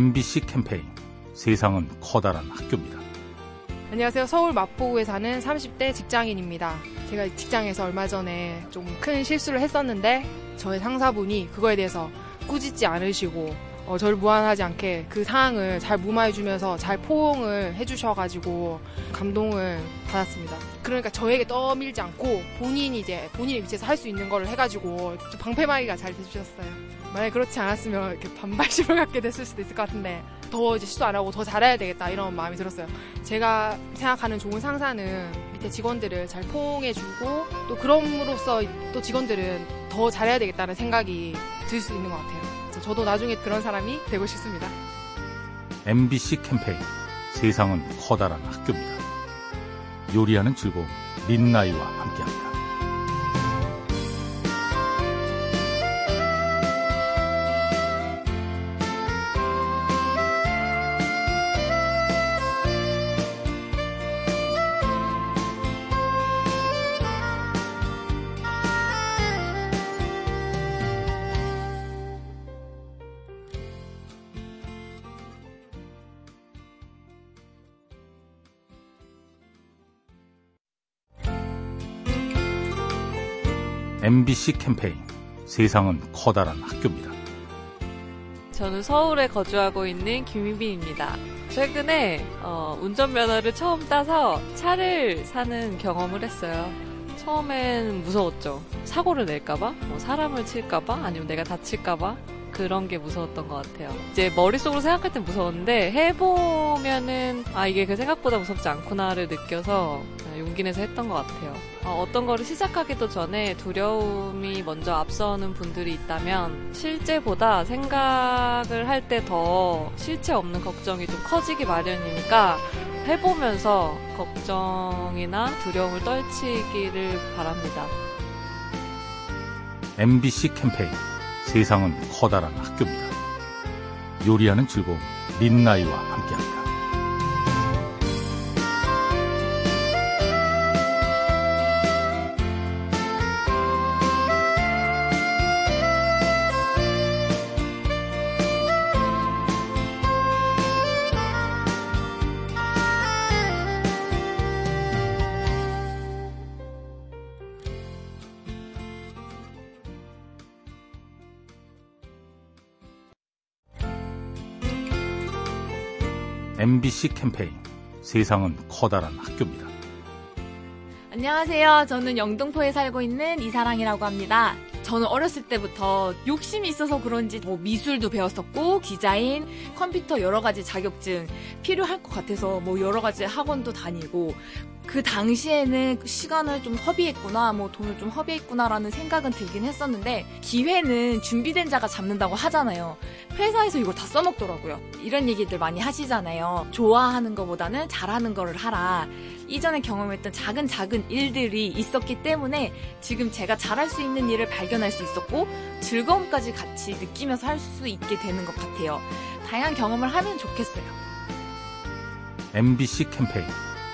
MBC 캠페인 세상은 커다란 학교입니다. 안녕하세요. 서울 마포구에 사는 30대 직장인입니다. 제가 직장에서 얼마 전에 좀 큰 실수를 했었는데 저의 상사분이 그거에 대해서 꾸짖지 않으시고 어, 저를 무한하지 않게 그 상황을 잘 무마해주면서 잘 포옹을 해주셔가지고 감동을 받았습니다. 그러니까 저에게 떠밀지 않고 본인이 이제 본인의 위치에서 할 수 있는 걸 해가지고 좀 방패막이가 잘 돼주셨어요. 만약에 그렇지 않았으면 이렇게 반발심을 갖게 됐을 수도 있을 것 같은데 더 이제 실수 안 하고 더 잘해야 되겠다 이런 마음이 들었어요. 제가 생각하는 좋은 상사는 밑에 직원들을 잘 포옹해주고 또 그럼으로써 또 직원들은 더 잘해야 되겠다는 생각이 들 수 있는 것 같아요. 저도 나중에 그런 사람이 되고 싶습니다. MBC 캠페인 세상은 커다란 학교입니다. 요리하는 즐거움 민나이와 함께합니다. MBC 캠페인 세상은 커다란 학교입니다. 저는 서울에 거주하고 있는 김희빈입니다. 최근에 어, 운전면허를 처음 따서 차를 사는 경험을 했어요. 처음엔 무서웠죠. 사고를 낼까봐, 뭐 사람을 칠까봐, 아니면 내가 다칠까봐 그런 게 무서웠던 것 같아요. 이제 머릿속으로 생각할 땐 무서웠는데 해보면은 아 이게 그 생각보다 무섭지 않구나를 느껴서 용기 내서 했던 것 같아요. 어, 떤 거를 시작하기도 전에 두려움이 먼저 앞서는 분들이 있다면 실제보다 생각을 할 때 더 실체 없는 걱정이 좀 커지기 마련이니까 해보면서 걱정이나 두려움을 떨치기를 바랍니다. MBC 캠페인 세상은 커다란 학교입니다. 요리하는 즐거움 민나이와 함께합니다. MBC 캠페인 세상은 커다란 학교입니다. 안녕하세요. 저는 영등포에 살고 있는 이사랑이라고 합니다. 저는 어렸을 때부터 욕심이 있어서 그런지 뭐 미술도 배웠었고 디자인, 컴퓨터 여러 가지 자격증 필요할 것 같아서 뭐 여러 가지 학원도 다니고 그 당시에는 시간을 좀 허비했구나, 뭐 돈을 좀 허비했구나라는 생각은 들긴 했었는데 기회는 준비된 자가 잡는다고 하잖아요. 회사에서 이걸 다 써먹더라고요. 이런 얘기들 많이 하시잖아요. 좋아하는 것보다는 잘하는 거를 하라. 이전에 경험했던 작은 작은 일들이 있었기 때문에 지금 제가 잘할 수 있는 일을 발견할 수 있었고 즐거움까지 같이 느끼면서 할 수 있게 되는 것 같아요. 다양한 경험을 하면 좋겠어요. MBC 캠페인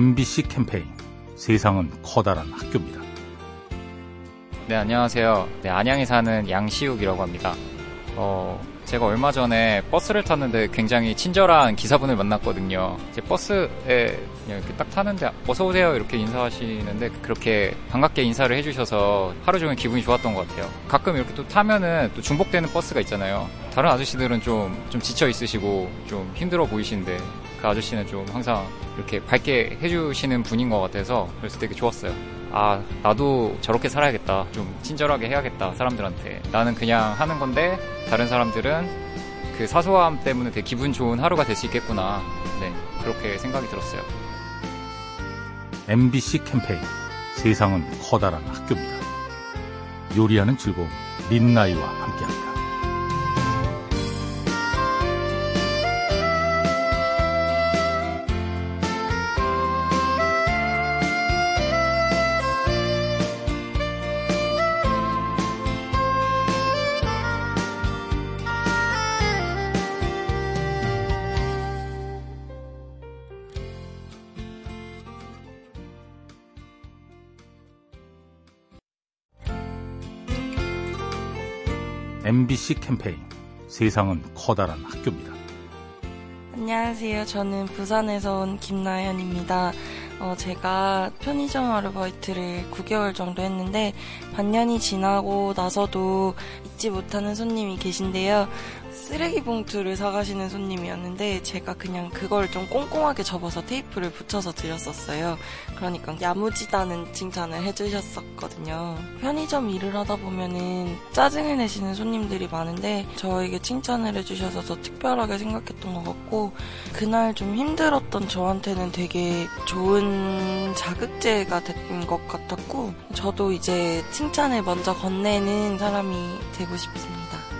MBC 캠페인 세상은 커다란 학교입니다. 네, 안녕하세요. 네, 안양에 사는 양시욱이라고 합니다. 어, 제가 얼마 전에 버스를 탔는데 굉장히 친절한 기사분을 만났거든요. 이제 버스에 이렇게 딱 타는데 어서 오세요 이렇게 인사하시는데 그렇게 반갑게 인사를 해주셔서 하루 종일 기분이 좋았던 것 같아요. 가끔 이렇게 또 타면은 또 중복되는 버스가 있잖아요. 다른 아저씨들은 좀, 좀 지쳐 있으시고 좀 힘들어 보이시는데 그 아저씨는 좀 항상 이렇게 밝게 해주시는 분인 것 같아서 그래서 되게 좋았어요. 아, 나도 저렇게 살아야겠다. 좀 친절하게 해야겠다, 사람들한테. 나는 그냥 하는 건데, 다른 사람들은 그 사소함 때문에 되게 기분 좋은 하루가 될 수 있겠구나. 네, 그렇게 생각이 들었어요. MBC 캠페인 세상은 커다란 학교입니다. 요리하는 즐거움 민나이와 함께합니다. MBC 캠페인 세상은 커다란 학교입니다. 안녕하세요. 저는 부산에서 온 김나연입니다. 어, 제가 편의점 아르바이트를 9개월 정도 했는데 반년이 지나고 나서도 잊지 못하는 손님이 계신데요. 쓰레기 봉투를 사가시는 손님이었는데 제가 그냥 그걸 좀 꼼꼼하게 접어서 테이프를 붙여서 드렸었어요. 그러니까 야무지다는 칭찬을 해주셨었거든요. 편의점 일을 하다 보면은 짜증을 내시는 손님들이 많은데 저에게 칭찬을 해주셔서 더 특별하게 생각했던 것 같고 그날 좀 힘들었던 저한테는 되게 좋은 자극제가 된 것 같았고 저도 이제 칭찬을 먼저 건네는 사람이 되고 싶습니다.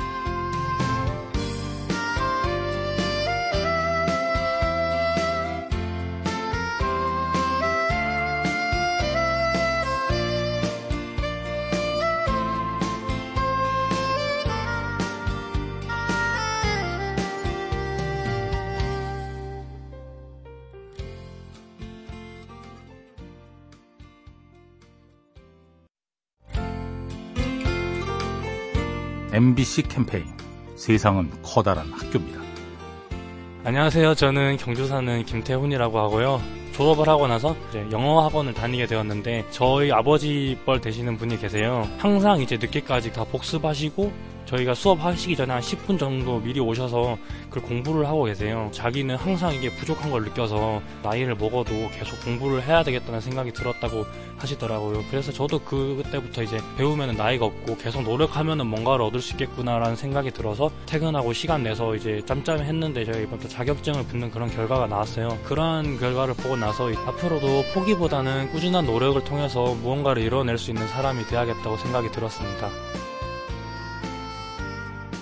MBC 캠페인 세상은 커다란 학교입니다. 안녕하세요. 저는 경주 사는 김태훈이라고 하고요. 졸업을 하고 나서 이제 영어 학원을 다니게 되었는데 저희 아버지 뻘 되시는 분이 계세요. 항상 이제 늦게까지 다 복습하시고 저희가 수업하시기 전에 한 10분 정도 미리 오셔서 그 공부를 하고 계세요. 자기는 항상 이게 부족한 걸 느껴서 나이를 먹어도 계속 공부를 해야 되겠다는 생각이 들었다고 하시더라고요. 그래서 저도 그때부터 이제 배우면 나이가 없고 계속 노력하면 뭔가를 얻을 수 있겠구나라는 생각이 들어서 퇴근하고 시간 내서 이제 짬짬이 했는데 저희 이번 또 자격증을 붙는 그런 결과가 나왔어요. 그러한 결과를 보고 나서 앞으로도 포기보다는 꾸준한 노력을 통해서 무언가를 이뤄낼 수 있는 사람이 돼야겠다고 생각이 들었습니다.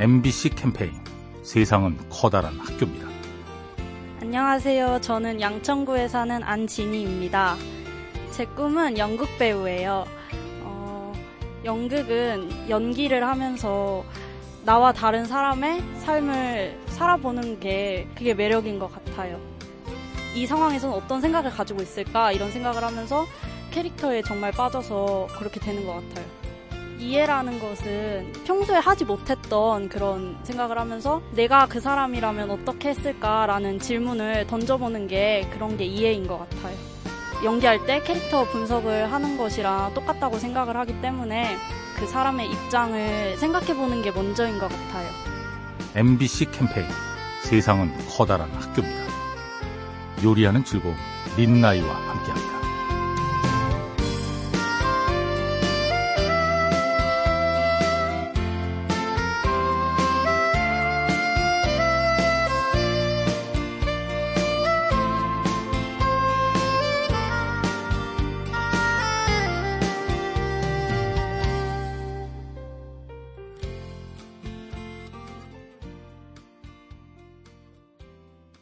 MBC 캠페인 세상은 커다란 학교입니다. 안녕하세요. 저는 양천구에 사는 안진희입니다. 제 꿈은 연극 배우예요. 어, 연극은 연기를 하면서 나와 다른 사람의 삶을 살아보는 게 그게 매력인 것 같아요. 이 상황에서는 어떤 생각을 가지고 있을까 이런 생각을 하면서 캐릭터에 정말 빠져서 그렇게 되는 것 같아요. 이해라는 것은 평소에 하지 못했던 그런 생각을 하면서 내가 그 사람이라면 어떻게 했을까라는 질문을 던져보는 게 그런 게 이해인 것 같아요. 연기할 때 캐릭터 분석을 하는 것이랑 똑같다고 생각을 하기 때문에 그 사람의 입장을 생각해보는 게 먼저인 것 같아요. MBC 캠페인 세상은 커다란 학교입니다. 요리하는 즐거움 민나이와 함께합니다.